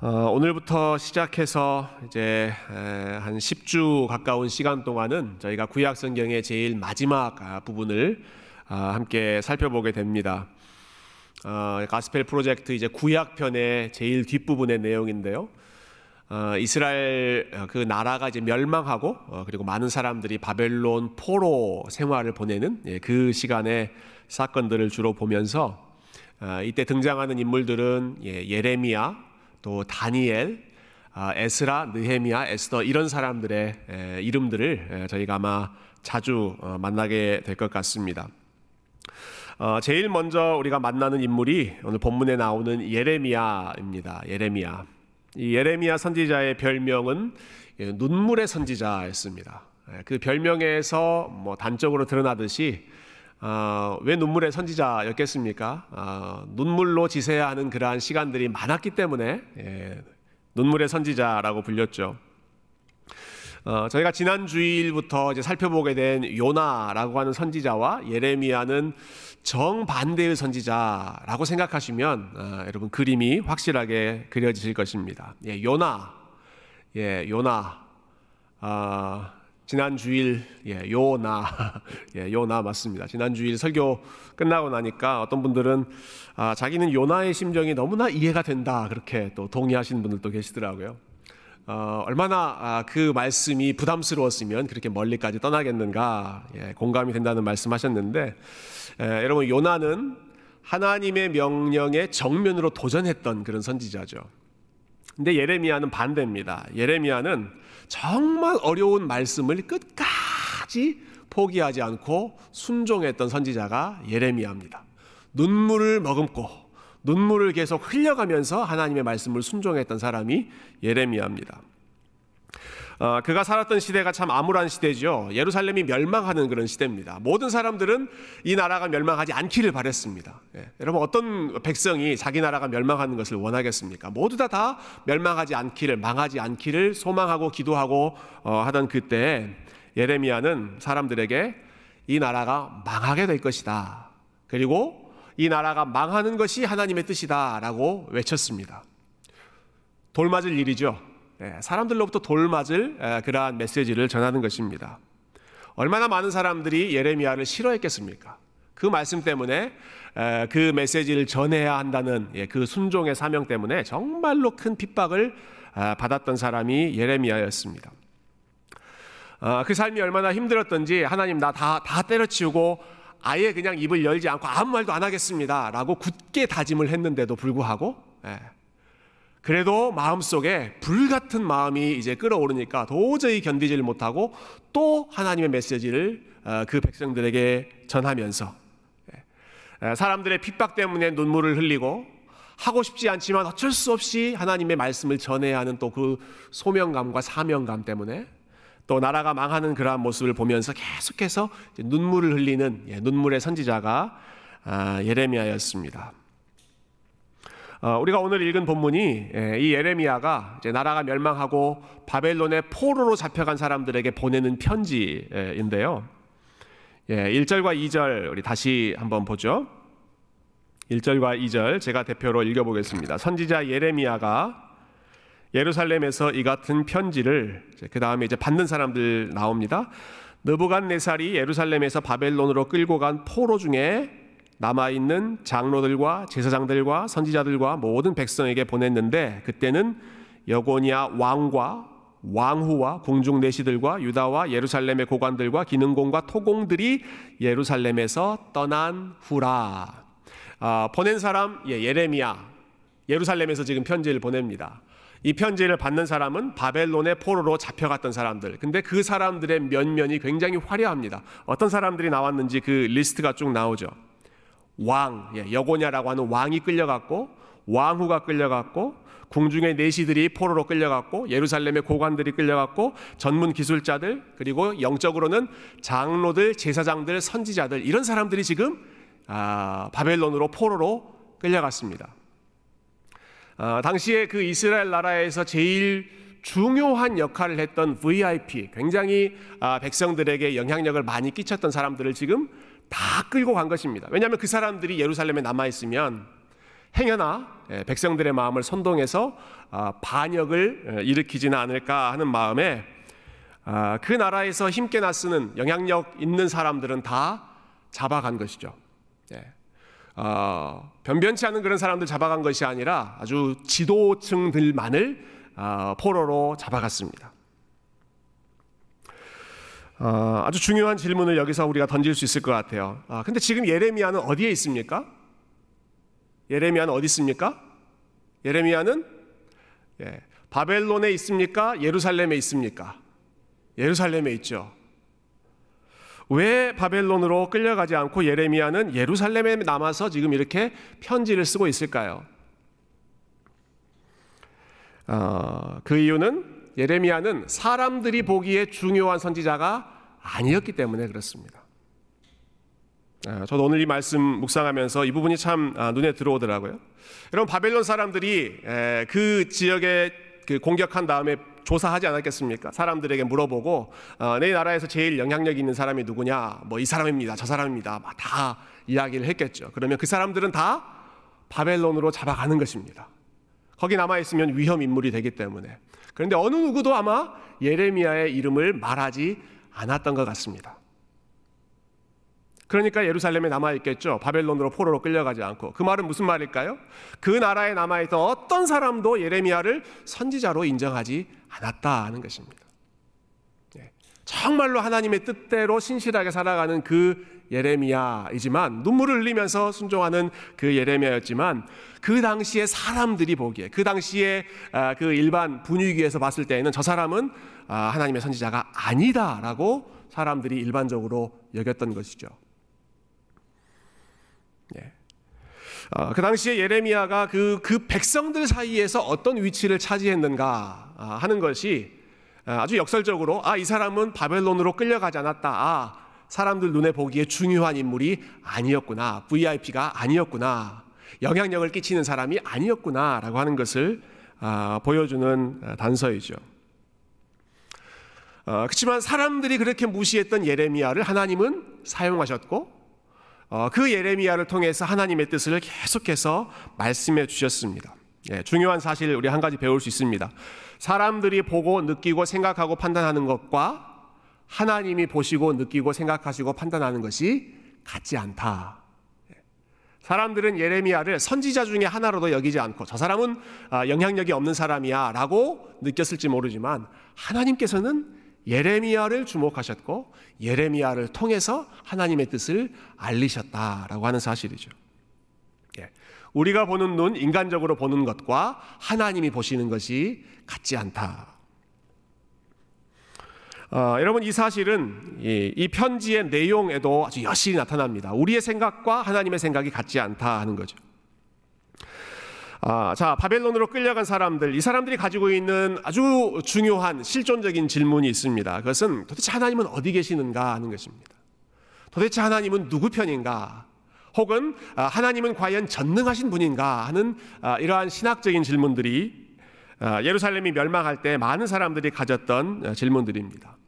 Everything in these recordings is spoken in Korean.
어, 오늘부터 시작해서 이제 에, 한 10주 가까운 시간 동안은 저희가 구약 성경의 제일 마지막 아, 부분을 아, 함께 살펴보게 됩니다. 어, 가스펠 프로젝트 이제 구약 편의 제일 뒷부분의 내용인데요. 어, 이스라엘 어, 그 나라가 이제 멸망하고 어, 그리고 많은 사람들이 바벨론 포로 생활을 보내는 예, 그 시간의 사건들을 주로 보면서 어, 이때 등장하는 인물들은 예, 예레미야, 또 다니엘, 아, 에스라, 느헤미야, 에스더 이런 사람들의 에, 이름들을 에, 저희가 아마 자주 어, 만나게 될 것 같습니다. 어, 제일 먼저 우리가 만나는 인물이 오늘 본문에 나오는 예레미야입니다. 예레미야. 이 예레미야 선지자의 별명은 예, 눈물의 선지자였습니다. 예, 그 별명에서 뭐 단적으로 드러나듯이 어, 왜 눈물의 선지자였겠습니까? 어, 눈물로 지새야 하는 그러한 시간들이 많았기 때문에 예, 눈물의 선지자라고 불렸죠. 어, 저희가 지난 주일부터 이제 살펴보게 된 요나라고 하는 선지자와 예레미야는 정반대의 선지자라고 생각하시면 어, 여러분 그림이 확실하게 그려지실 것입니다. 예, 요나, 예, 요나, 아, 지난 주일 예, 요나, 예, 요나 맞습니다. 지난 주일 설교 끝나고 나니까 어떤 분들은 아, 자기는 요나의 심정이 너무나 이해가 된다 그렇게 또 동의하시는 분들도 계시더라고요. 어, 얼마나 아, 그 말씀이 부담스러웠으면 그렇게 멀리까지 떠나겠는가 예, 공감이 된다는 말씀하셨는데 예, 여러분 요나는 하나님의 명령에 정면으로 도전했던 그런 선지자죠. 근데 예레미야는 반대입니다. 예레미야는 정말 어려운 말씀을 끝까지 포기하지 않고 순종했던 선지자가 예레미야입니다. 눈물을 머금고 눈물을 계속 흘려가면서 하나님의 말씀을 순종했던 사람이 예레미야입니다. 어, 그가 살았던 시대가 참 암울한 시대죠. 예루살렘이 멸망하는 그런 시대입니다. 모든 사람들은 이 나라가 멸망하지 않기를 바랬습니다. 예. 여러분 어떤 백성이 자기 나라가 멸망하는 것을 원하겠습니까? 모두 다다 멸망하지 않기를 망하지 않기를 소망하고 기도하고 어, 하던 그때 예레미야는 사람들에게 이 나라가 망하게 될 것이다. 그리고 이 나라가 망하는 것이 하나님의 뜻이다라고 외쳤습니다. 돌맞을 일이죠. 예, 사람들로부터 돌맞을 그러한 메시지를 전하는 것입니다. 얼마나 많은 사람들이 예레미야를 싫어했겠습니까? 그 말씀 때문에 그 메시지를 전해야 한다는 예, 그 순종의 사명 때문에 정말로 큰 핍박을 받았던 사람이 예레미야였습니다. 어, 그 삶이 얼마나 힘들었던지 하나님 나 다 다 때려치우고 아예 그냥 입을 열지 않고 아무 말도 안 하겠습니다라고 굳게 다짐을 했는데도 불구하고 예. 그래도 마음속에 불같은 마음이 이제 끓어오르니까 도저히 견디지를 못하고 또 하나님의 메시지를 어, 그 백성들에게 전하면서 예. 사람들의 핍박 때문에 눈물을 흘리고 하고 싶지 않지만 어쩔 수 없이 하나님의 말씀을 전해야 하는 또 그 소명감과 사명감 때문에 또 나라가 망하는 그러한 모습을 보면서 계속해서 눈물을 흘리는 예, 눈물의 선지자가 아, 예레미야였습니다. 어, 우리가 오늘 읽은 본문이 예, 이 예레미야가 나라가 멸망하고 바벨론의 포로로 잡혀간 사람들에게 보내는 편지인데요. 1절과 예, 2절 우리 다시 한번 보죠. 1절과 2절 제가 대표로 읽어보겠습니다. 선지자 예레미야가 예루살렘에서 이 같은 편지를 그 다음에 이제 받는 사람들 나옵니다. 느부갓네살이 예루살렘에서 바벨론으로 끌고 간 포로 중에 남아 있는 장로들과 제사장들과 선지자들과 모든 백성에게 보냈는데 그때는 여고니아 왕과 왕후와 궁중 내시들과 유다와 예루살렘의 고관들과 기능공과 토공들이 예루살렘에서 떠난 후라. 아, 보낸 사람 예, 예레미야 예루살렘에서 지금 편지를 보냅니다. 이 편지를 받는 사람은 바벨론의 포로로 잡혀갔던 사람들. 근데 그 사람들의 면면이 굉장히 화려합니다. 어떤 사람들이 나왔는지 그 리스트가 쭉 나오죠. 왕, 예, 여고냐라고 하는 왕이 끌려갔고, 왕후가 끌려갔고, 궁중의 내시들이 포로로 끌려갔고, 예루살렘의 고관들이 끌려갔고, 전문 기술자들, 그리고 영적으로는 장로들, 제사장들, 선지자들, 이런 사람들이 지금 아, 바벨론으로 포로로 끌려갔습니다. 어, 당시에 그 이스라엘 나라에서 제일 중요한 역할을 했던 VIP, 굉장히 아, 백성들에게 영향력을 많이 끼쳤던 사람들을 지금 다 끌고 간 것입니다. 왜냐하면 그 사람들이 예루살렘에 남아 있으면 행여나 예, 백성들의 마음을 선동해서 아, 반역을 일으키지는 않을까 하는 마음에 아, 그 나라에서 힘께 나 쓰는 영향력 있는 사람들은 다 잡아간 것이죠. 예. 어, 변변치 않은 그런 사람들 잡아간 것이 아니라 아주 지도층들만을 어, 포로로 잡아갔습니다. 어, 아주 중요한 질문을 여기서 우리가 던질 수 있을 것 같아요. 아, 근데 지금 예레미야는 어디에 있습니까? 예레미야는 어디 있습니까? 예레미야는 예, 바벨론에 있습니까? 예루살렘에 있습니까? 예루살렘에 있죠. 왜 바벨론으로 끌려가지 않고 예레미야는 예루살렘에 남아서 지금 이렇게 편지를 쓰고 있을까요? 어, 그 이유는 예레미야는 사람들이 보기에 중요한 선지자가 아니었기 때문에 그렇습니다. 아, 저도 오늘 이 말씀 묵상하면서 이 부분이 참 아, 눈에 들어오더라고요. 여러분 바벨론 사람들이 그 지역에 그 공격한 다음에 조사하지 않았겠습니까? 사람들에게 물어보고 어, 내 나라에서 제일 영향력 있는 사람이 누구냐? 뭐 이 사람입니다. 저 사람입니다. 다 이야기를 했겠죠. 그러면 그 사람들은 다 바벨론으로 잡아가는 것입니다. 거기 남아 있으면 위험 인물이 되기 때문에. 그런데 어느 누구도 아마 예레미야의 이름을 말하지 않았던 것 같습니다. 그러니까 예루살렘에 남아 있겠죠. 바벨론으로 포로로 끌려가지 않고. 그 말은 무슨 말일까요? 그 나라에 남아 있던 어떤 사람도 예레미야를 선지자로 인정하지 않았다 하는 것입니다. 네. 정말로 하나님의 뜻대로 신실하게 살아가는 그 예레미야이지만 눈물을 흘리면서 순종하는 그 예레미야였지만 그 당시에 사람들이 보기에 그 당시에 아, 그 일반 분위기에서 봤을 때에는 저 사람은 아, 하나님의 선지자가 아니다라고 사람들이 일반적으로 여겼던 것이죠. 예. 어, 그 당시에 예레미야가 그, 그 백성들 사이에서 어떤 위치를 차지했는가 아, 하는 것이 아, 아주 역설적으로 아, 이 사람은 바벨론으로 끌려가지 않았다. 아, 사람들 눈에 보기에 중요한 인물이 아니었구나. VIP가 아니었구나. 영향력을 끼치는 사람이 아니었구나. 라고 하는 것을 아, 보여주는 단서이죠. 어, 그렇지만 사람들이 그렇게 무시했던 예레미야를 하나님은 사용하셨고 어, 그 예레미야를 통해서 하나님의 뜻을 계속해서 말씀해 주셨습니다. 예, 중요한 사실 우리 한 가지 배울 수 있습니다. 사람들이 보고 느끼고 생각하고 판단하는 것과 하나님이 보시고 느끼고 생각하시고 판단하는 것이 같지 않다. 예. 사람들은 예레미야를 선지자 중에 하나로도 여기지 않고 저 사람은 아, 영향력이 없는 사람이야 라고 느꼈을지 모르지만 하나님께서는 예레미야를 주목하셨고 예레미야를 통해서 하나님의 뜻을 알리셨다라고 하는 사실이죠. 예. 우리가 보는 눈, 인간적으로 보는 것과 하나님이 보시는 것이 같지 않다. 어, 여러분 이 사실은 이, 이, 편지의 내용에도 아주 여실히 나타납니다. 우리의 생각과 하나님의 생각이 같지 않다 하는 거죠. 아, 자, 바벨론으로 끌려간 사람들, 이 사람들이 가지고 있는 아주 중요한 실존적인 질문이 있습니다. 그것은 도대체 하나님은 어디 계시는가 하는 것입니다. 도대체 하나님은 누구 편인가? 혹은 아, 하나님은 과연 전능하신 분인가 하는 아, 이러한 신학적인 질문들이 아, 예루살렘이 멸망할 때 많은 사람들이 가졌던 질문들입니다.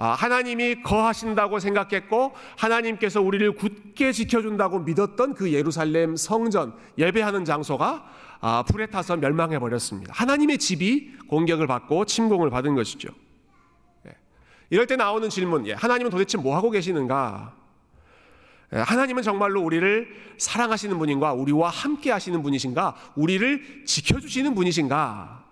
아, 하나님이 거하신다고 생각했고 하나님께서 우리를 굳게 지켜준다고 믿었던 그 예루살렘 성전 예배하는 장소가 아, 불에 타서 멸망해 버렸습니다. 하나님의 집이 공격을 받고 침공을 받은 것이죠. 예. 이럴 때 나오는 질문, 예, 하나님은 도대체 뭐 하고 계시는가? 예, 하나님은 정말로 우리를 사랑하시는 분인가? 우리와 함께 하시는 분이신가? 우리를 지켜주시는 분이신가?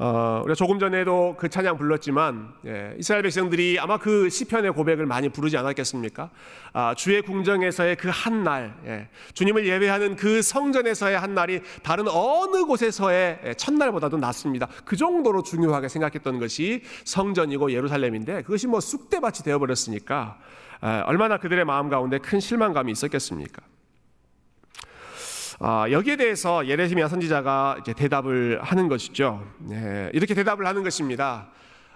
어, 우리가 조금 전에도 그 찬양 불렀지만 예, 이스라엘 백성들이 아마 그 시편의 고백을 많이 부르지 않았겠습니까? 아, 주의 궁정에서의 그 한 날, 예, 주님을 예배하는 그 성전에서의 한 날이 다른 어느 곳에서의 예, 첫날보다도 낫습니다. 그 정도로 중요하게 생각했던 것이 성전이고 예루살렘인데 그것이 뭐 쑥대밭이 되어버렸으니까 예, 얼마나 그들의 마음 가운데 큰 실망감이 있었겠습니까? 아, 여기에 대해서 예레미야 선지자가 대답을 하는 것이죠. 네, 이렇게 대답을 하는 것입니다.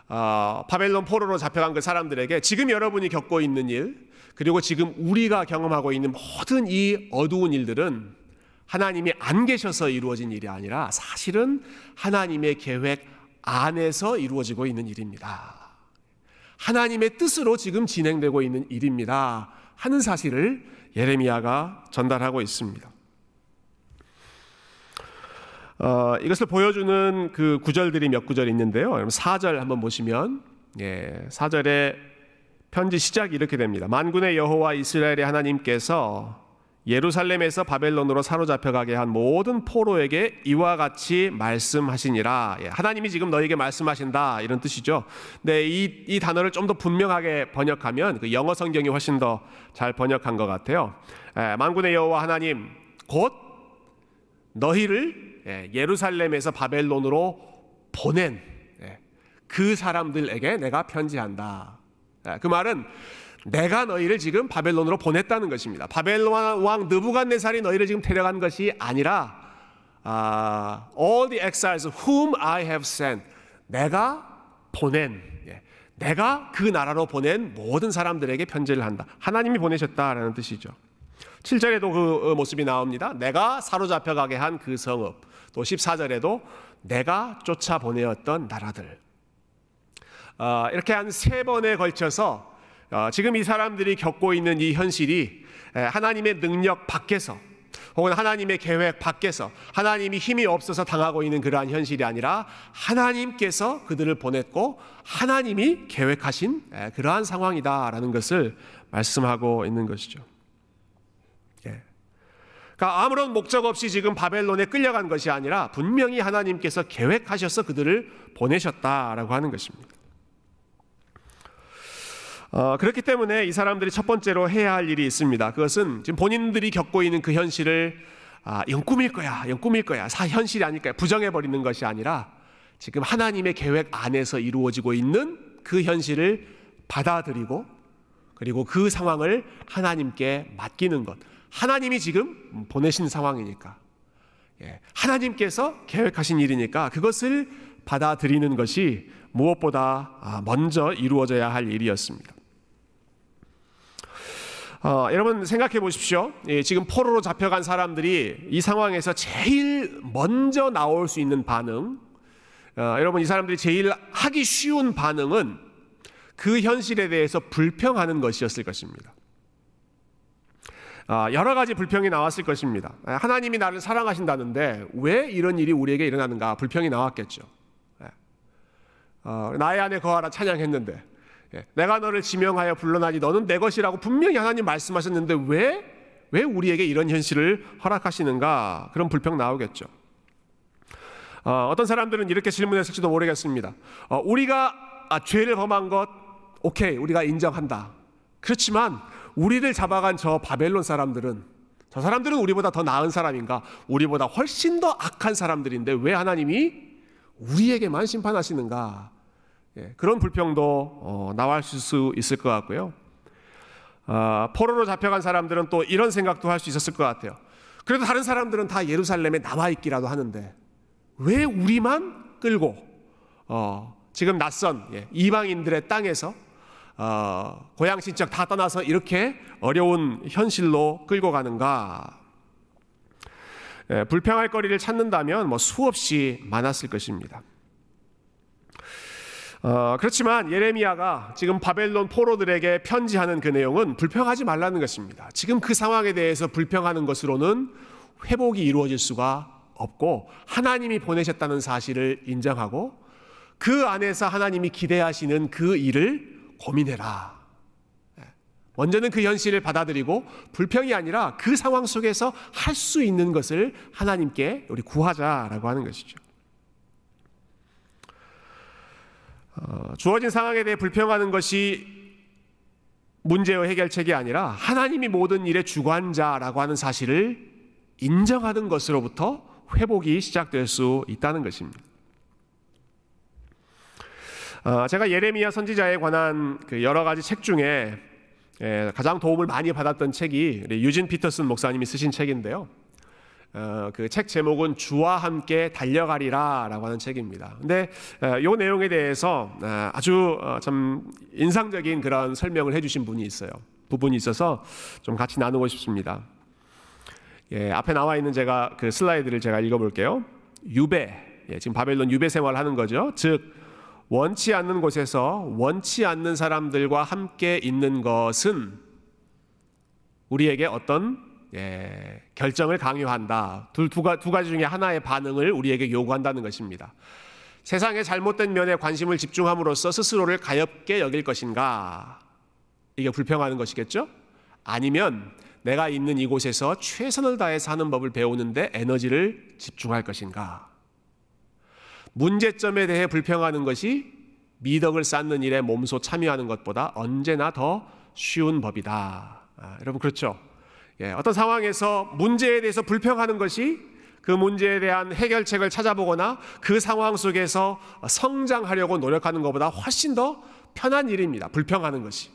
아, 바벨론 포로로 잡혀간 그 사람들에게 지금 여러분이 겪고 있는 일, 그리고 지금 우리가 경험하고 있는 모든 이 어두운 일들은 하나님이 안 계셔서 이루어진 일이 아니라 사실은 하나님의 계획 안에서 이루어지고 있는 일입니다. 하나님의 뜻으로 지금 진행되고 있는 일입니다. 하는 사실을 예레미야가 전달하고 있습니다. 어, 이것을 보여주는 그 구절들이 몇 구절 있는데요. 4절 한번 보시면 예, 4절에 편지 시작이 이렇게 됩니다. 만군의 여호와 이스라엘의 하나님께서 예루살렘에서 바벨론으로 사로잡혀 가게 한 모든 포로에게 이와 같이 말씀하시니라. 예, 하나님이 지금 너에게 말씀하신다 이런 뜻이죠. 네, 이, 이 단어를 좀 더 분명하게 번역하면 그 영어 성경이 훨씬 더 잘 번역한 것 같아요. 예, 만군의 여호와 하나님 곧 너희를 예, 예루살렘에서 바벨론으로 보낸 예, 그 사람들에게 내가 편지한다. 예, 그 말은 내가 너희를 지금 바벨론으로 보냈다는 것입니다. 바벨론 왕 느부갓네살이 너희를 지금 데려간 것이 아니라 uh, all the exiles whom I have sent 내가 보낸 예, 내가 그 나라로 보낸 모든 사람들에게 편지를 한다. 하나님이 보내셨다라는 뜻이죠. 7절에도 그 모습이 나옵니다. 내가 사로잡혀 가게 한 그 성읍. 또 14절에도 내가 쫓아 보내었던 나라들. 어, 이렇게 한 세 번에 걸쳐서 어, 지금 이 사람들이 겪고 있는 이 현실이 하나님의 능력 밖에서 혹은 하나님의 계획 밖에서 하나님이 힘이 없어서 당하고 있는 그러한 현실이 아니라 하나님께서 그들을 보냈고 하나님이 계획하신 그러한 상황이다라는 것을 말씀하고 있는 것이죠. 예. 그러니까 아무런 목적 없이 지금 바벨론에 끌려간 것이 아니라 분명히 하나님께서 계획하셔서 그들을 보내셨다라고 하는 것입니다. 어, 그렇기 때문에 이 사람들이 첫 번째로 해야 할 일이 있습니다. 그것은 지금 본인들이 겪고 있는 그 현실을 아, 이건 꿈일 거야, 이건 꿈일 거야, 사 현실이 아닐까 부정해 버리는 것이 아니라 지금 하나님의 계획 안에서 이루어지고 있는 그 현실을 받아들이고 그리고 그 상황을 하나님께 맡기는 것. 하나님이 지금 보내신 상황이니까 예, 하나님께서 계획하신 일이니까 그것을 받아들이는 것이 무엇보다 아, 먼저 이루어져야 할 일이었습니다. 어, 여러분 생각해 보십시오. 예, 지금 포로로 잡혀간 사람들이 이 상황에서 제일 먼저 나올 수 있는 반응, 어, 여러분 이 사람들이 제일 하기 쉬운 반응은 그 현실에 대해서 불평하는 것이었을 것입니다. 어, 여러 가지 불평이 나왔을 것입니다. 예, 하나님이 나를 사랑하신다는데 왜 이런 일이 우리에게 일어나는가 불평이 나왔겠죠. 예. 어, 나의 안에 거하라 찬양했는데 예, 내가 너를 지명하여 불러나니 너는 내 것이라고 분명히 하나님 말씀하셨는데 왜, 왜 우리에게 이런 현실을 허락하시는가? 그런 불평 나오겠죠. 어, 떤 사람들은 이렇게 질문했을지도 모르겠습니다. 어, 우리가 아, 죄를 범한 것, 오케이, 우리가 인정한다. 그렇지만 우리를 잡아간 저 바벨론 사람들은 저 사람들은 우리보다 더 나은 사람인가? 우리보다 훨씬 더 악한 사람들인데 왜 하나님이 우리에게만 심판하시는가? 예, 그런 불평도 어, 나올 수 있을 것 같고요. 어, 포로로 잡혀간 사람들은 또 이런 생각도 할 수 있었을 것 같아요. 그래도 다른 사람들은 다 예루살렘에 남아 있기라도 하는데 왜 우리만 끌고 어, 지금 낯선 예, 이방인들의 땅에서 어, 고향 친척 다 떠나서 이렇게 어려운 현실로 끌고 가는가? 예, 불평할 거리를 찾는다면 뭐 수없이 많았을 것입니다. 어, 그렇지만 예레미야가 지금 바벨론 포로들에게 편지하는 그 내용은 불평하지 말라는 것입니다. 지금 그 상황에 대해서 불평하는 것으로는 회복이 이루어질 수가 없고 하나님이 보내셨다는 사실을 인정하고 그 안에서 하나님이 기대하시는 그 일을 고민해라. 예. 먼저는 그 현실을 받아들이고 불평이 아니라 그 상황 속에서 할 수 있는 것을 하나님께 우리 구하자라고 하는 것이죠. 어, 주어진 상황에 대해 불평하는 것이 문제의 해결책이 아니라 하나님이 모든 일의 주관자라고 하는 사실을 인정하는 것으로부터 회복이 시작될 수 있다는 것입니다. 어, 제가 예레미야 선지자에 관한 그 여러 가지 책 중에 예, 가장 도움을 많이 받았던 책이 유진 피터슨 목사님이 쓰신 책인데요. 어, 그책 제목은 주와 함께 달려가리라라고 하는 책입니다. 근데 어, 이 내용에 대해서 어, 아주 어, 참 인상적인 그런 설명을 해주신 분이 있어요. 부분이 있어서 좀 같이 나누고 싶습니다. 예, 앞에 나와 있는 제가 그 슬라이드를 제가 읽어볼게요. 유배, 예, 지금 바벨론 유배 생활하는 거죠. 즉 원치 않는 곳에서 원치 않는 사람들과 함께 있는 것은 우리에게 어떤 예, 결정을 강요한다. 두, 두, 두 가지 중에 하나의 반응을 우리에게 요구한다는 것입니다. 세상의 잘못된 면에 관심을 집중함으로써 스스로를 가엽게 여길 것인가? 이게 불평하는 것이겠죠? 아니면 내가 있는 이곳에서 최선을 다해 사는 법을 배우는데 에너지를 집중할 것인가? 문제점에 대해 불평하는 것이 미덕을 쌓는 일에 몸소 참여하는 것보다 언제나 더 쉬운 법이다. 아, 여러분 그렇죠? 예, 어떤 상황에서 문제에 대해서 불평하는 것이 그 문제에 대한 해결책을 찾아보거나 그 상황 속에서 성장하려고 노력하는 것보다 훨씬 더 편한 일입니다. 불평하는 것이.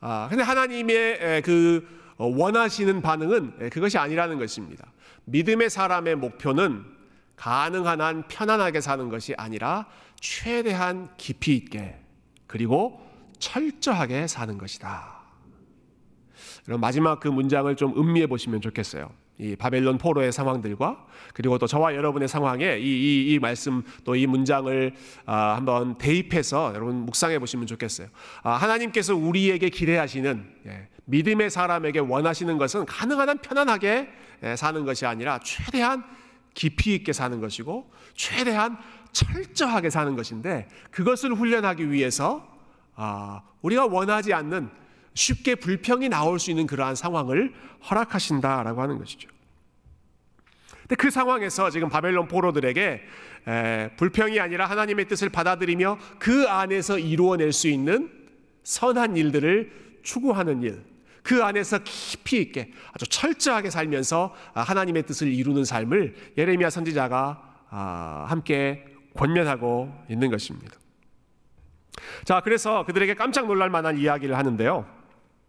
아, 근데 하나님의 그 어, 원하시는 반응은 그것이 아니라는 것입니다. 믿음의 사람의 목표는 가능한 한 편안하게 사는 것이 아니라 최대한 깊이 있게 그리고 철저하게 사는 것이다. 그럼 마지막 그 문장을 좀 음미해 보시면 좋겠어요. 이 바벨론 포로의 상황들과 그리고 또 저와 여러분의 상황에 이, 이, 이 말씀 또 이 문장을 아, 한번 대입해서 여러분 묵상해 보시면 좋겠어요. 아, 하나님께서 우리에게 기대하시는 예, 믿음의 사람에게 원하시는 것은 가능한 한 편안하게 예, 사는 것이 아니라 최대한 깊이 있게 사는 것이고 최대한 철저하게 사는 것인데 그것을 훈련하기 위해서 아, 우리가 원하지 않는 쉽게 불평이 나올 수 있는 그러한 상황을 허락하신다라고 하는 것이죠. 근데 그 상황에서 지금 바벨론 포로들에게 에, 불평이 아니라 하나님의 뜻을 받아들이며 그 안에서 이루어낼 수 있는 선한 일들을 추구하는 일, 그 안에서 깊이 있게 아주 철저하게 살면서 하나님의 뜻을 이루는 삶을 예레미야 선지자가 아, 함께 권면하고 있는 것입니다. 자, 그래서 그들에게 깜짝 놀랄 만한 이야기를 하는데요.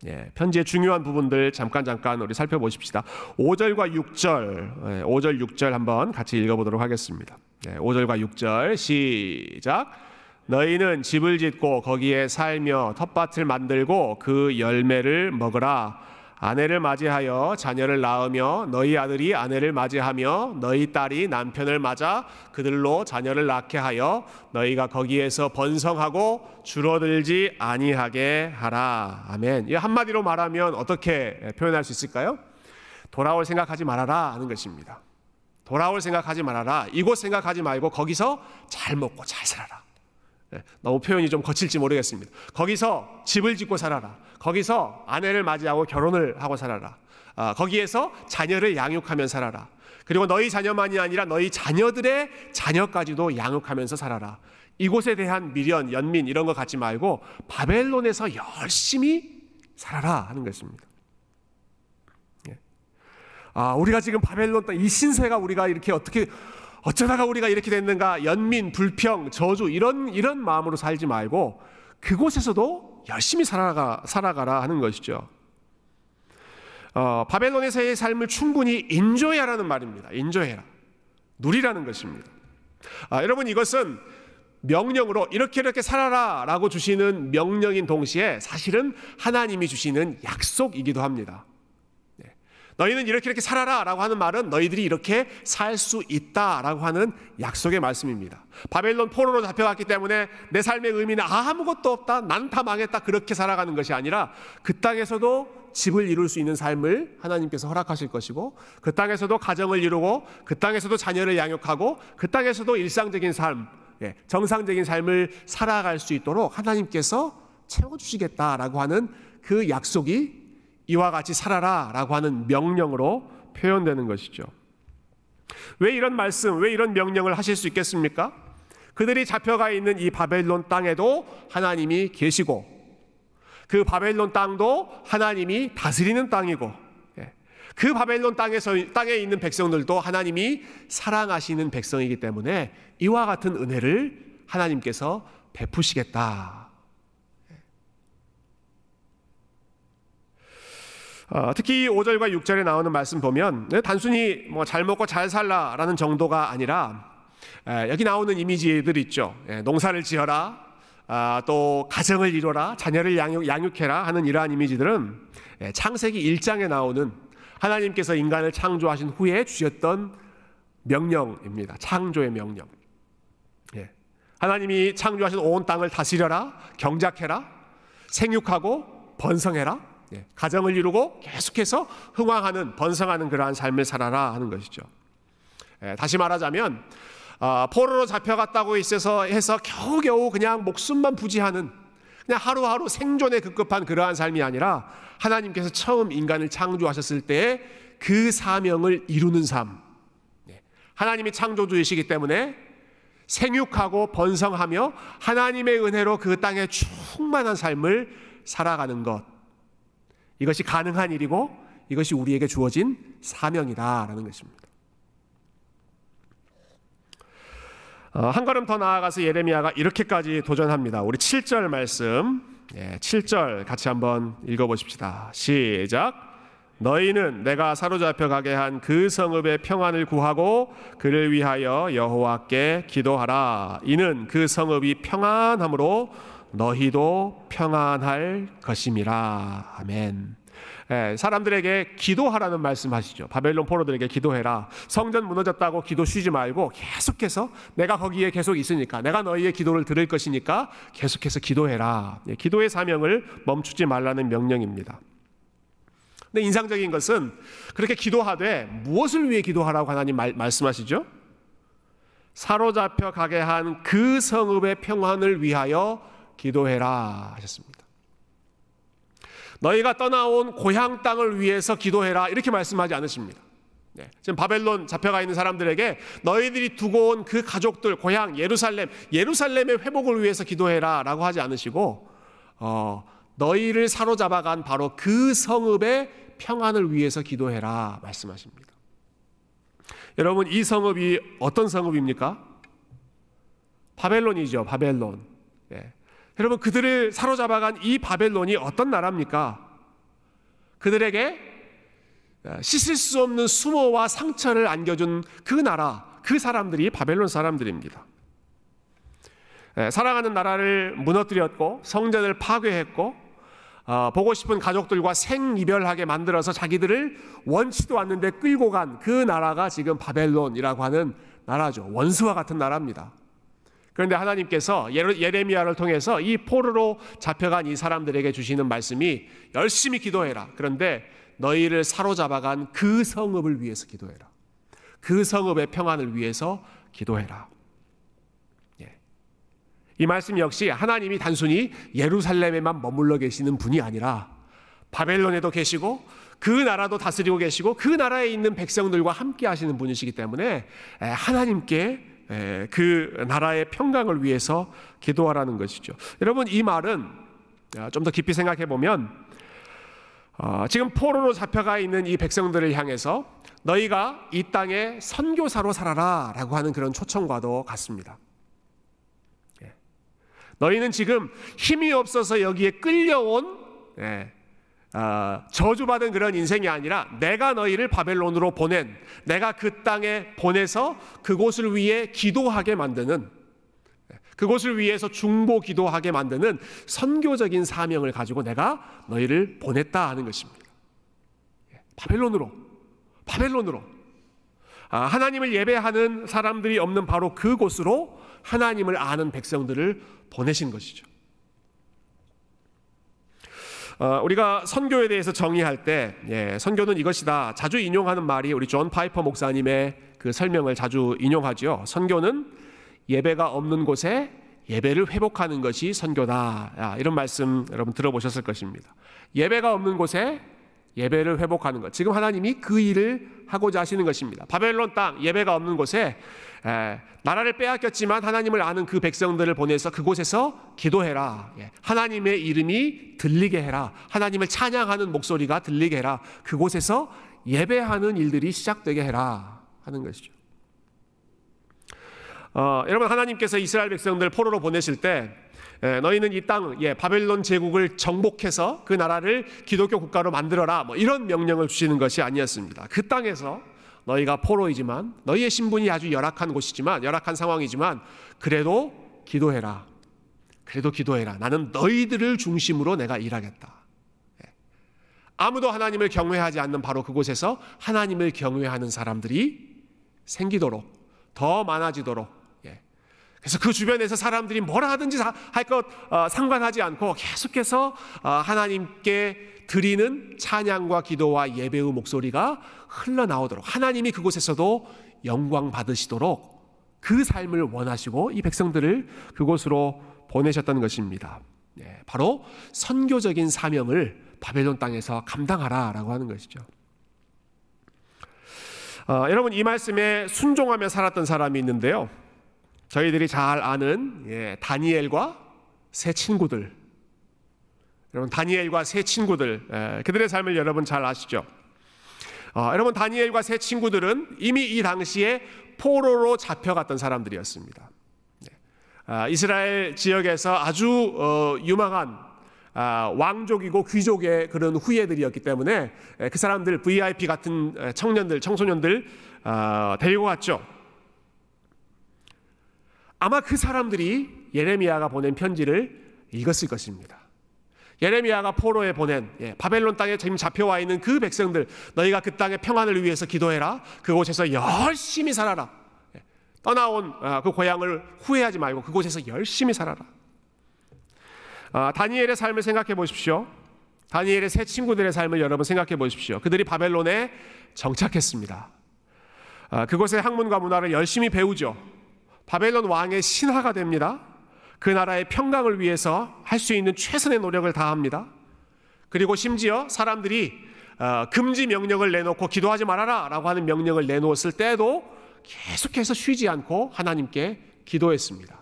예, 편지의 중요한 부분들 잠깐 잠깐 우리 살펴보십시다. 5절과 6절, 예, 5절 6절 한번 같이 읽어보도록 하겠습니다. 예, 5절과 6절 시작. 너희는 집을 짓고 거기에 살며 텃밭을 만들고 그 열매를 먹으라. 아내를 맞이하여 자녀를 낳으며 너희 아들이 아내를 맞이하며 너희 딸이 남편을 맞아 그들로 자녀를 낳게 하여 너희가 거기에서 번성하고 줄어들지 아니하게 하라. 아멘. 이 한마디로 말하면 어떻게 표현할 수 있을까요? 돌아올 생각하지 말아라 하는 것입니다. 돌아올 생각하지 말아라. 이곳 생각하지 말고 거기서 잘 먹고 잘 살아라. 네, 너무 표현이 좀 거칠지 모르겠습니다. 거기서 집을 짓고 살아라. 거기서 아내를 맞이하고 결혼을 하고 살아라. 아, 거기에서 자녀를 양육하면 살아라. 그리고 너희 자녀만이 아니라 너희 자녀들의 자녀까지도 양육하면서 살아라. 이곳에 대한 미련, 연민 이런 거 갖지 말고 바벨론에서 열심히 살아라 하는 것입니다. 예. 아, 우리가 지금 바벨론 이 신세가 우리가 이렇게 어떻게 어쩌다가 우리가 이렇게 됐는가 연민, 불평, 저주 이런 이런 마음으로 살지 말고 그곳에서도 열심히 살아가 살아가라 하는 것이죠. 어, 바벨론에서의 삶을 충분히 인조해라는 말입니다. 인조해라. 누리라는 것입니다. 아, 여러분 이것은 명령으로 이렇게 이렇게 살아라라고 주시는 명령인 동시에 사실은 하나님이 주시는 약속이기도 합니다. 너희는 이렇게 이렇게 살아라 라고 하는 말은 너희들이 이렇게 살 수 있다 라고 하는 약속의 말씀입니다. 바벨론 포로로 잡혀갔기 때문에 내 삶의 의미는 아무것도 없다. 난 다 망했다. 그렇게 살아가는 것이 아니라 그 땅에서도 집을 이룰 수 있는 삶을 하나님께서 허락하실 것이고 그 땅에서도 가정을 이루고 그 땅에서도 자녀를 양육하고 그 땅에서도 일상적인 삶, 예, 정상적인 삶을 살아갈 수 있도록 하나님께서 채워주시겠다라고 하는 그 약속이 이와 같이 살아라 라고 하는 명령으로 표현되는 것이죠. 왜 이런 말씀, 왜 이런 명령을 하실 수 있겠습니까? 그들이 잡혀가 있는 이 바벨론 땅에도 하나님이 계시고 그 바벨론 땅도 하나님이 다스리는 땅이고 예, 그 바벨론 땅에서 땅에 있는 백성들도 하나님이 사랑하시는 백성이기 때문에 이와 같은 은혜를 하나님께서 베푸시겠다. 어, 특히 5절과 6절에 나오는 말씀 보면 네, 단순히 뭐 잘 먹고 잘 살라라는 정도가 아니라 에, 여기 나오는 이미지들 있죠. 예, 농사를 지어라, 아, 또 가정을 이뤄라, 자녀를 양육, 양육해라 하는 이러한 이미지들은 예, 창세기 1장에 나오는 하나님께서 인간을 창조하신 후에 주셨던 명령입니다. 창조의 명령. 예. 하나님이 창조하신 온 땅을 다스려라, 경작해라, 생육하고 번성해라. 예, 가정을 이루고 계속해서 흥왕하는 번성하는 그러한 삶을 살아라 하는 것이죠. 예, 다시 말하자면 아, 포로로 잡혀갔다고 있어서 해서 겨우겨우 그냥 목숨만 부지하는 그냥 하루하루 생존에 급급한 그러한 삶이 아니라 하나님께서 처음 인간을 창조하셨을 때 그 사명을 이루는 삶. 예, 하나님이 창조주이시기 때문에 생육하고 번성하며 하나님의 은혜로 그 땅에 충만한 삶을 살아가는 것. 이것이 가능한 일이고 이것이 우리에게 주어진 사명이다라는 것입니다. 어, 한 걸음 더 나아가서 예레미야가 이렇게까지 도전합니다. 우리 7절 말씀, 예, 7절 같이 한번 읽어보십시다. 시작. 너희는 내가 사로잡혀 가게 한 그 성읍의 평안을 구하고 그를 위하여 여호와께 기도하라. 이는 그 성읍이 평안함으로 너희도 평안할 것임이라. 아멘. 예, 사람들에게 기도하라는 말씀하시죠. 바벨론 포로들에게 기도해라. 성전 무너졌다고 기도 쉬지 말고 계속해서 내가 거기에 계속 있으니까 내가 너희의 기도를 들을 것이니까 계속해서 기도해라. 예, 기도의 사명을 멈추지 말라는 명령입니다. 근데 인상적인 것은 그렇게 기도하되 무엇을 위해 기도하라고 하나님 말, 말씀하시죠? 사로잡혀 가게 한 그 성읍의 평안을 위하여 기도해라 하셨습니다. 너희가 떠나온 고향 땅을 위해서 기도해라 이렇게 말씀하지 않으십니다. 네, 지금 바벨론 잡혀가 있는 사람들에게 너희들이 두고 온 그 가족들 고향 예루살렘 예루살렘의 회복을 위해서 기도해라라고 하지 않으시고 어, 너희를 사로잡아간 바로 그 성읍의 평안을 위해서 기도해라 말씀하십니다. 여러분 이 성읍이 어떤 성읍입니까? 바벨론이죠 바벨론. 네. 여러분 그들을 사로잡아간 이 바벨론이 어떤 나라입니까? 그들에게 씻을 수 없는 수모와 상처를 안겨준 그 나라, 그 사람들이 바벨론 사람들입니다. 사랑하는 나라를 무너뜨렸고 성전을 파괴했고 어, 보고 싶은 가족들과 생이별하게 만들어서 자기들을 원치도 않는데 끌고 간 그 나라가 지금 바벨론이라고 하는 나라죠. 원수와 같은 나라입니다. 그런데 하나님께서 예레미야를 통해서 이 포로로 잡혀간 이 사람들에게 주시는 말씀이 열심히 기도해라. 그런데 너희를 사로잡아간 그 성읍을 위해서 기도해라. 그 성읍의 평안을 위해서 기도해라. 예. 이 말씀 역시 하나님이 단순히 예루살렘에만 머물러 계시는 분이 아니라 바벨론에도 계시고 그 나라도 다스리고 계시고 그 나라에 있는 백성들과 함께 하시는 분이시기 때문에 하나님께 그 나라의 평강을 위해서 기도하라는 것이죠. 여러분 이 말은 아, 좀더 깊이 생각해 보면 어, 지금 포로로 잡혀가 있는 이 백성들을 향해서 너희가 이 땅에 선교사로 살아라라고 하는 그런 초청과도 같습니다. 예. 너희는 지금 힘이 없어서 여기에 끌려온 예, 어, 저주받은 그런 인생이 아니라 내가 너희를 바벨론으로 보낸 내가 그 땅에 보내서 그곳을 위해 기도하게 만드는 그곳을 위해서 중보 기도하게 만드는 선교적인 사명을 가지고 내가 너희를 보냈다 하는 것입니다. 예, 바벨론으로 바벨론으로 아, 하나님을 예배하는 사람들이 없는 바로 그곳으로 하나님을 아는 백성들을 보내신 것이죠. 어, 우리가 선교에 대해서 정의할 때 예, 선교는 이것이다. 자주 인용하는 말이 우리 존 파이퍼 목사님의 그 설명을 자주 인용하지요. 선교는 예배가 없는 곳에 예배를 회복하는 것이 선교다. 야, 이런 말씀 여러분 들어보셨을 것입니다. 예배가 없는 곳에 예배를 회복하는 것. 지금 하나님이 그 일을 하고자 하시는 것입니다. 바벨론 땅 예배가 없는 곳에 에, 나라를 빼앗겼지만 하나님을 아는 그 백성들을 보내서 그곳에서 기도해라. 예, 하나님의 이름이 들리게 해라. 하나님을 찬양하는 목소리가 들리게 해라. 그곳에서 예배하는 일들이 시작되게 해라 하는 것이죠. 어, 여러분 하나님께서 이스라엘 백성들 포로로 보내실 때 에, 너희는 이 땅, 예, 바벨론 제국을 정복해서 그 나라를 기독교 국가로 만들어라. 뭐 이런 명령을 주시는 것이 아니었습니다. 그 땅에서 너희가 포로이지만 너희의 신분이 아주 열악한 곳이지만 열악한 상황이지만 그래도 기도해라. 그래도 기도해라. 나는 너희들을 중심으로 내가 일하겠다. 예. 아무도 하나님을 경외하지 않는 바로 그곳에서 하나님을 경외하는 사람들이 생기도록 더 많아지도록 예. 그래서 그 주변에서 사람들이 뭐라 하든지 할것 어, 상관하지 않고 계속해서 어, 하나님께 드리는 찬양과 기도와 예배의 목소리가 흘러나오도록 하나님이 그곳에서도 영광 받으시도록 그 삶을 원하시고 이 백성들을 그곳으로 보내셨던 것입니다. 네, 바로 선교적인 사명을 바벨론 땅에서 감당하라라고 하는 것이죠. 어, 여러분 이 말씀에 순종하며 살았던 사람이 있는데요. 저희들이 잘 아는 예, 다니엘과 세 친구들. 여러분 다니엘과 세 친구들 예, 그들의 삶을 여러분 잘 아시죠? 어, 여러분 다니엘과 세 친구들은 이미 이 당시에 포로로 잡혀갔던 사람들이었습니다. 네. 아, 이스라엘 지역에서 아주 어, 유망한 아, 왕족이고 귀족의 그런 후예들이었기 때문에 그 사람들 VIP 같은 청년들, 청소년들 아, 데리고 갔죠. 아마 그 사람들이 예레미야가 보낸 편지를 읽었을 것입니다. 예레미야가 포로에 보낸 예, 바벨론 땅에 지금 잡혀와 있는 그 백성들 너희가 그 땅의 평안을 위해서 기도해라. 그곳에서 열심히 살아라. 예, 떠나온 아, 그 고향을 후회하지 말고 그곳에서 열심히 살아라. 아, 다니엘의 삶을 생각해 보십시오. 다니엘의 세 친구들의 삶을 여러분 생각해 보십시오. 그들이 바벨론에 정착했습니다. 아, 그곳의 학문과 문화를 열심히 배우죠. 바벨론 왕의 신하가 됩니다. 그 나라의 평강을 위해서 할 수 있는 최선의 노력을 다합니다. 그리고 심지어 사람들이 어, 금지 명령을 내놓고 기도하지 말아라 라고 하는 명령을 내놓았을 때도 계속해서 쉬지 않고 하나님께 기도했습니다.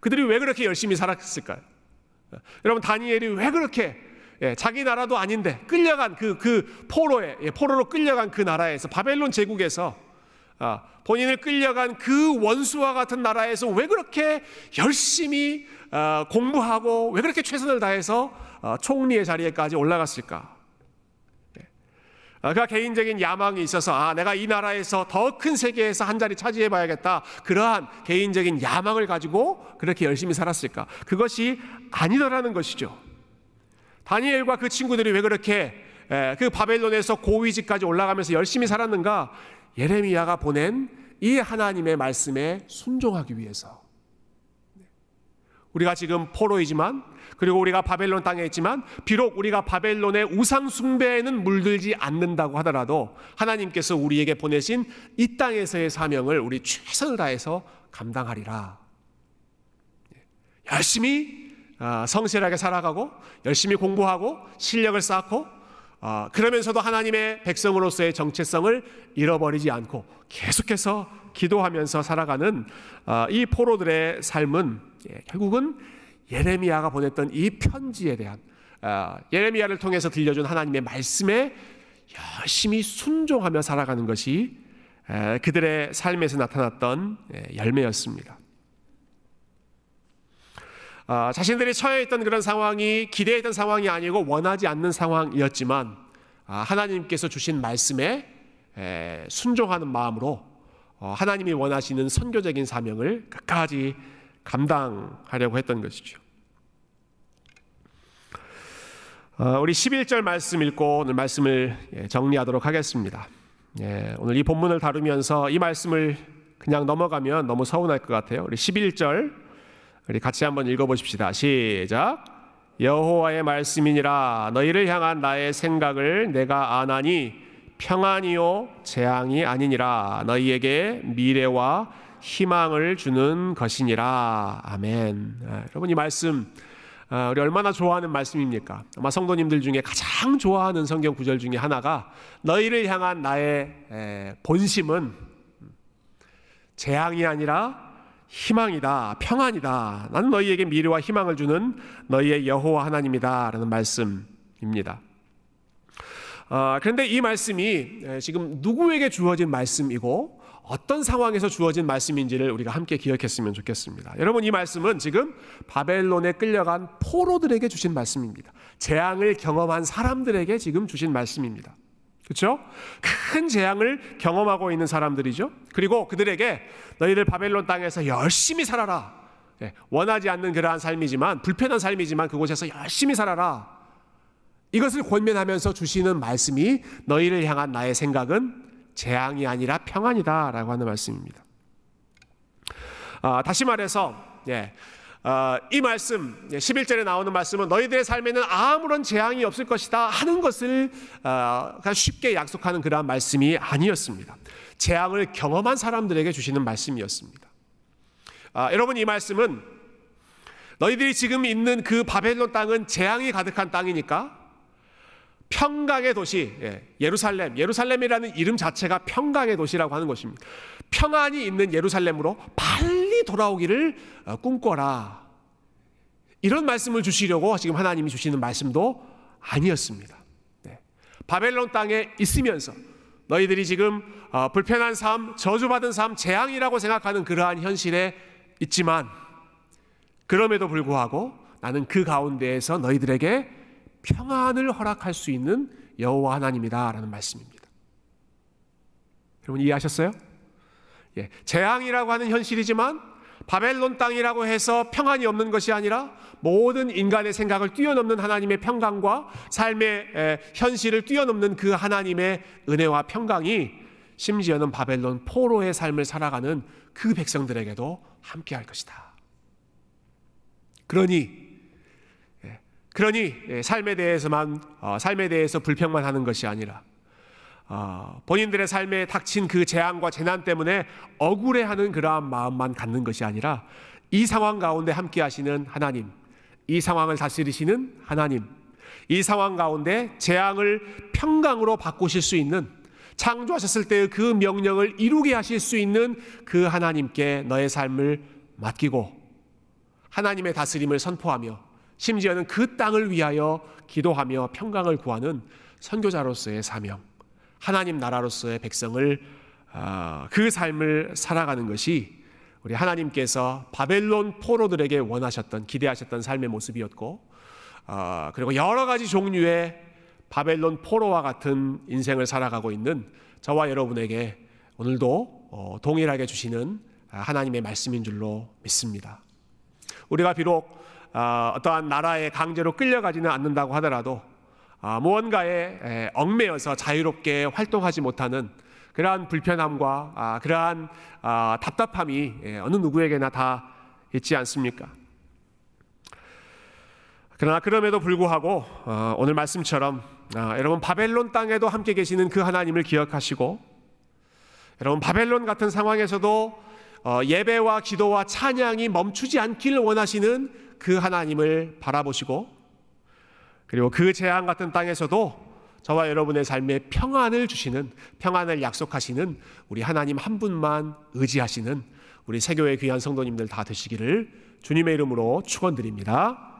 그들이 왜 그렇게 열심히 살았을까요? 여러분 다니엘이 왜 그렇게 예, 자기 나라도 아닌데 끌려간 그, 그 포로에 예, 포로로 끌려간 그 나라에서 바벨론 제국에서 아, 본인을 끌려간 그 원수와 같은 나라에서 왜 그렇게 열심히 아, 공부하고 왜 그렇게 최선을 다해서 아, 총리의 자리에까지 올라갔을까? 예. 그가 개인적인 야망이 있어서 아 내가 이 나라에서 더 큰 세계에서 한 자리 차지해 봐야겠다 그러한 개인적인 야망을 가지고 그렇게 열심히 살았을까 그것이 아니더라는 것이죠 다니엘과 그 친구들이 왜 그렇게 그 바벨론에서 고위직까지 올라가면서 열심히 살았는가 예레미야가 보낸 이 하나님의 말씀에 순종하기 위해서 우리가 지금 포로이지만 그리고 우리가 바벨론 땅에 있지만 비록 우리가 바벨론의 우상 숭배에는 물들지 않는다고 하더라도 하나님께서 우리에게 보내신 이 땅에서의 사명을 우리 최선을 다해서 감당하리라. 열심히 아, 성실하게 살아가고 열심히 공부하고 실력을 쌓고 아, 그러면서도 하나님의 백성으로서의 정체성을 잃어버리지 않고 계속해서 기도하면서 살아가는 아, 이 포로들의 삶은 예, 결국은 예레미야가 보냈던 이 편지에 대한 아, 예레미야를 통해서 들려준 하나님의 말씀에 열심히 순종하며 살아가는 것이 그들의 삶에서 나타났던 예, 열매였습니다. 아, 자신들이 처해 있던 그런 상황이 기대했던 상황이 아니고 원하지 않는 상황이었지만 아, 하나님께서 주신 말씀에 순종하는 마음으로 어, 하나님이 원하시는 선교적인 사명을 끝까지 감당하려고 했던 것이죠. 어, 우리 11절 말씀 읽고 오늘 말씀을 예, 정리하도록 하겠습니다. 예, 오늘 이 본문을 다루면서 이 말씀을 그냥 넘어가면 너무 서운할 것 같아요. 우리 11절 우리 같이 한번 읽어보십시다. 시작. 여호와의 말씀이니라 너희를 향한 나의 생각을 내가 아나니 평안이요 재앙이 아니니라 너희에게 미래와 희망을 주는 것이니라 아멘. 아, 여러분 이 말씀 아, 우리 얼마나 좋아하는 말씀입니까? 아마 성도님들 중에 가장 좋아하는 성경 구절 중에 하나가 너희를 향한 나의 본심은 재앙이 아니라 희망이다, 평안이다. 나는 너희에게 미래와 희망을 주는 너희의 여호와 하나님이다라는 말씀입니다. 어, 그런데 이 말씀이 지금 누구에게 주어진 말씀이고 어떤 상황에서 주어진 말씀인지를 우리가 함께 기억했으면 좋겠습니다. 여러분 이 말씀은 지금 바벨론에 끌려간 포로들에게 주신 말씀입니다. 재앙을 경험한 사람들에게 지금 주신 말씀입니다. 그렇죠? 큰 재앙을 경험하고 있는 사람들이죠. 그리고 그들에게 너희들 바벨론 땅에서 열심히 살아라. 예, 원하지 않는 그러한 삶이지만 불편한 삶이지만 그곳에서 열심히 살아라. 이것을 권면하면서 주시는 말씀이 너희를 향한 나의 생각은 재앙이 아니라 평안이다라고 하는 말씀입니다. 아, 다시 말해서 예, 아, 이 말씀 11절에 나오는 말씀은 너희들의 삶에는 아무런 재앙이 없을 것이다 하는 것을 아, 쉽게 약속하는 그러한 말씀이 아니었습니다. 재앙을 경험한 사람들에게 주시는 말씀이었습니다. 아, 여러분 이 말씀은 너희들이 지금 있는 그 바벨론 땅은 재앙이 가득한 땅이니까 평강의 도시 예, 예루살렘 예루살렘이라는 이름 자체가 평강의 도시라고 하는 것입니다. 평안이 있는 예루살렘으로 빨리 돌아오기를 어, 꿈꿔라. 이런 말씀을 주시려고 지금 하나님이 주시는 말씀도 아니었습니다. 네. 바벨론 땅에 있으면서 너희들이 지금 어, 불편한 삶, 저주받은 삶, 재앙이라고 생각하는 그러한 현실에 있지만 그럼에도 불구하고 나는 그 가운데에서 너희들에게 평안을 허락할 수 있는 여호와 하나님이다라는 말씀입니다. 여러분 이해하셨어요? 예, 재앙이라고 하는 현실이지만 바벨론 땅이라고 해서 평안이 없는 것이 아니라 모든 인간의 생각을 뛰어넘는 하나님의 평강과 삶의 현실을 뛰어넘는 그 하나님의 은혜와 평강이 심지어는 바벨론 포로의 삶을 살아가는 그 백성들에게도 함께 할 것이다. 그러니 예, 그러니 예, 삶에 대해서만 어, 삶에 대해서 불평만 하는 것이 아니라 어, 본인들의 삶에 닥친 그 재앙과 재난 때문에 억울해하는 그러한 마음만 갖는 것이 아니라 이 상황 가운데 함께 하시는 하나님, 이 상황을 다스리시는 하나님, 이 상황 가운데 재앙을 평강으로 바꾸실 수 있는 창조하셨을 때의 그 명령을 이루게 하실 수 있는 그 하나님께 너의 삶을 맡기고 하나님의 다스림을 선포하며 심지어는 그 땅을 위하여 기도하며 평강을 구하는 선교자로서의 사명, 하나님 나라로서의 백성을 아, 그 삶을 살아가는 것이 우리 하나님께서 바벨론 포로들에게 원하셨던 기대하셨던 삶의 모습이었고 아, 그리고 여러 가지 종류의 바벨론 포로와 같은 인생을 살아가고 있는 저와 여러분에게 오늘도 어, 동일하게 주시는 하나님의 말씀인 줄로 믿습니다. 우리가 비록 아, 어떠한 나라의 강제로 끌려가지는 않는다고 하더라도 아, 무언가에 얽매여서 자유롭게 활동하지 못하는 그러한 불편함과 아, 그러한 아, 답답함이 어느 누구에게나 다 있지 않습니까? 그러나 그럼에도 불구하고 어, 오늘 말씀처럼 여러분 바벨론 땅에도 함께 계시는 그 하나님을 기억하시고 여러분 바벨론 같은 상황에서도 어, 예배와 기도와 찬양이 멈추지 않기를 원하시는 그 하나님을 바라보시고 그리고 그 재앙 같은 땅에서도 저와 여러분의 삶에 평안을 주시는 평안을 약속하시는 우리 하나님 한 분만 의지하시는 우리 세교의 귀한 성도님들 다 되시기를 주님의 이름으로 축원드립니다.